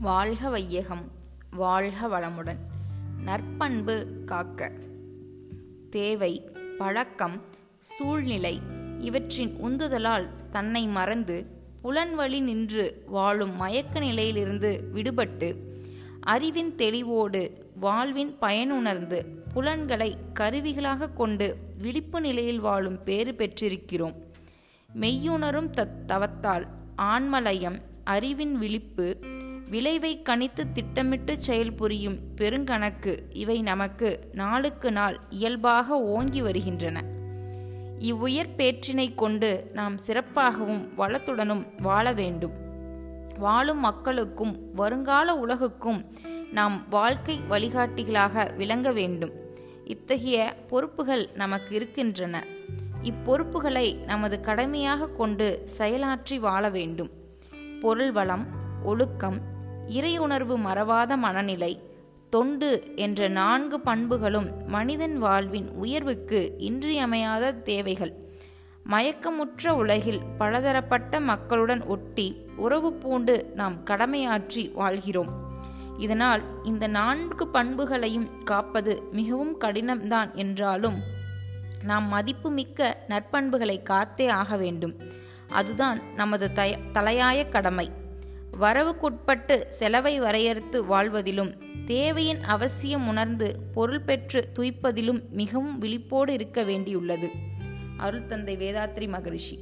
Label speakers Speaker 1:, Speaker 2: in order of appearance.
Speaker 1: வாழ்க வையகம் வாழ்க வளமுடன். நற்பண்பு காக்க. தேவை பழக்கம் சூழ்நிலை இவற்றின் உந்துதலால் தன்னை மறந்து புலன்வழி நின்று வாழும் மயக்க நிலையிலிருந்து விடுபட்டு அறிவின் தெளிவோடு வாழ்வின் பயனுணர்ந்து புலன்களை கருவிகளாக கொண்டு விழிப்பு நிலையில் வாழும் பேறு பெற்றிருக்கிறோம். மெய்யுணரும் தத் தவத்தால் ஆன்மலயம் அறிவின் விழிப்பு விளைவை கணித்து திட்டமிட்டு செயல்புரியும் பெருங்கணக்கு இவை நமக்கு நாளுக்கு நாள் இயல்பாக ஓங்கி வருகின்றன. இவ்வுயர் பேற்றினை கொண்டு நாம் சிறப்பாகவும் வளத்துடனும் வாழ வேண்டும். வாழும் மக்களுக்கும் வருங்கால உலகுக்கும் நாம் வாழ்க்கை வழிகாட்டிகளாக விளங்க வேண்டும். இத்தகைய பொறுப்புகள் நமக்கு இருக்கின்றன. இப்பொறுப்புகளை நமது கடமையாக கொண்டு செயலாற்றி வாழ வேண்டும். பொருள் வளம் ஒழுக்கம் இறையுணர்வு மறவாத மனநிலை தொண்டு என்ற நான்கு பண்புகளும் மனிதன் வாழ்வின் உயர்வுக்கு இன்றியமையாத தேவைகள். மயக்கமுற்ற உலகில் பலதரப்பட்ட மக்களுடன் ஒட்டி உறவு பூண்டு நாம் கடமையாற்றி வாழ்கிறோம். இதனால் இந்த நான்கு பண்புகளையும் காப்பது மிகவும் கடினம்தான் என்றாலும் நாம் மதிப்புமிக்க நற்பண்புகளை காத்தே ஆக வேண்டும். அதுதான் நமது தய தலையாய கடமை. வரவுக்குட்பட்டு செலவை வரையறுத்து வாழ்வதிலும் தேவையின் அவசியம் உணர்ந்து பொருள் பெற்று துய்ப்பதிலும் மிகவும் விழிப்போடு இருக்க வேண்டியுள்ளது. அருள் தந்தை வேதாத்ரி மகரிஷி.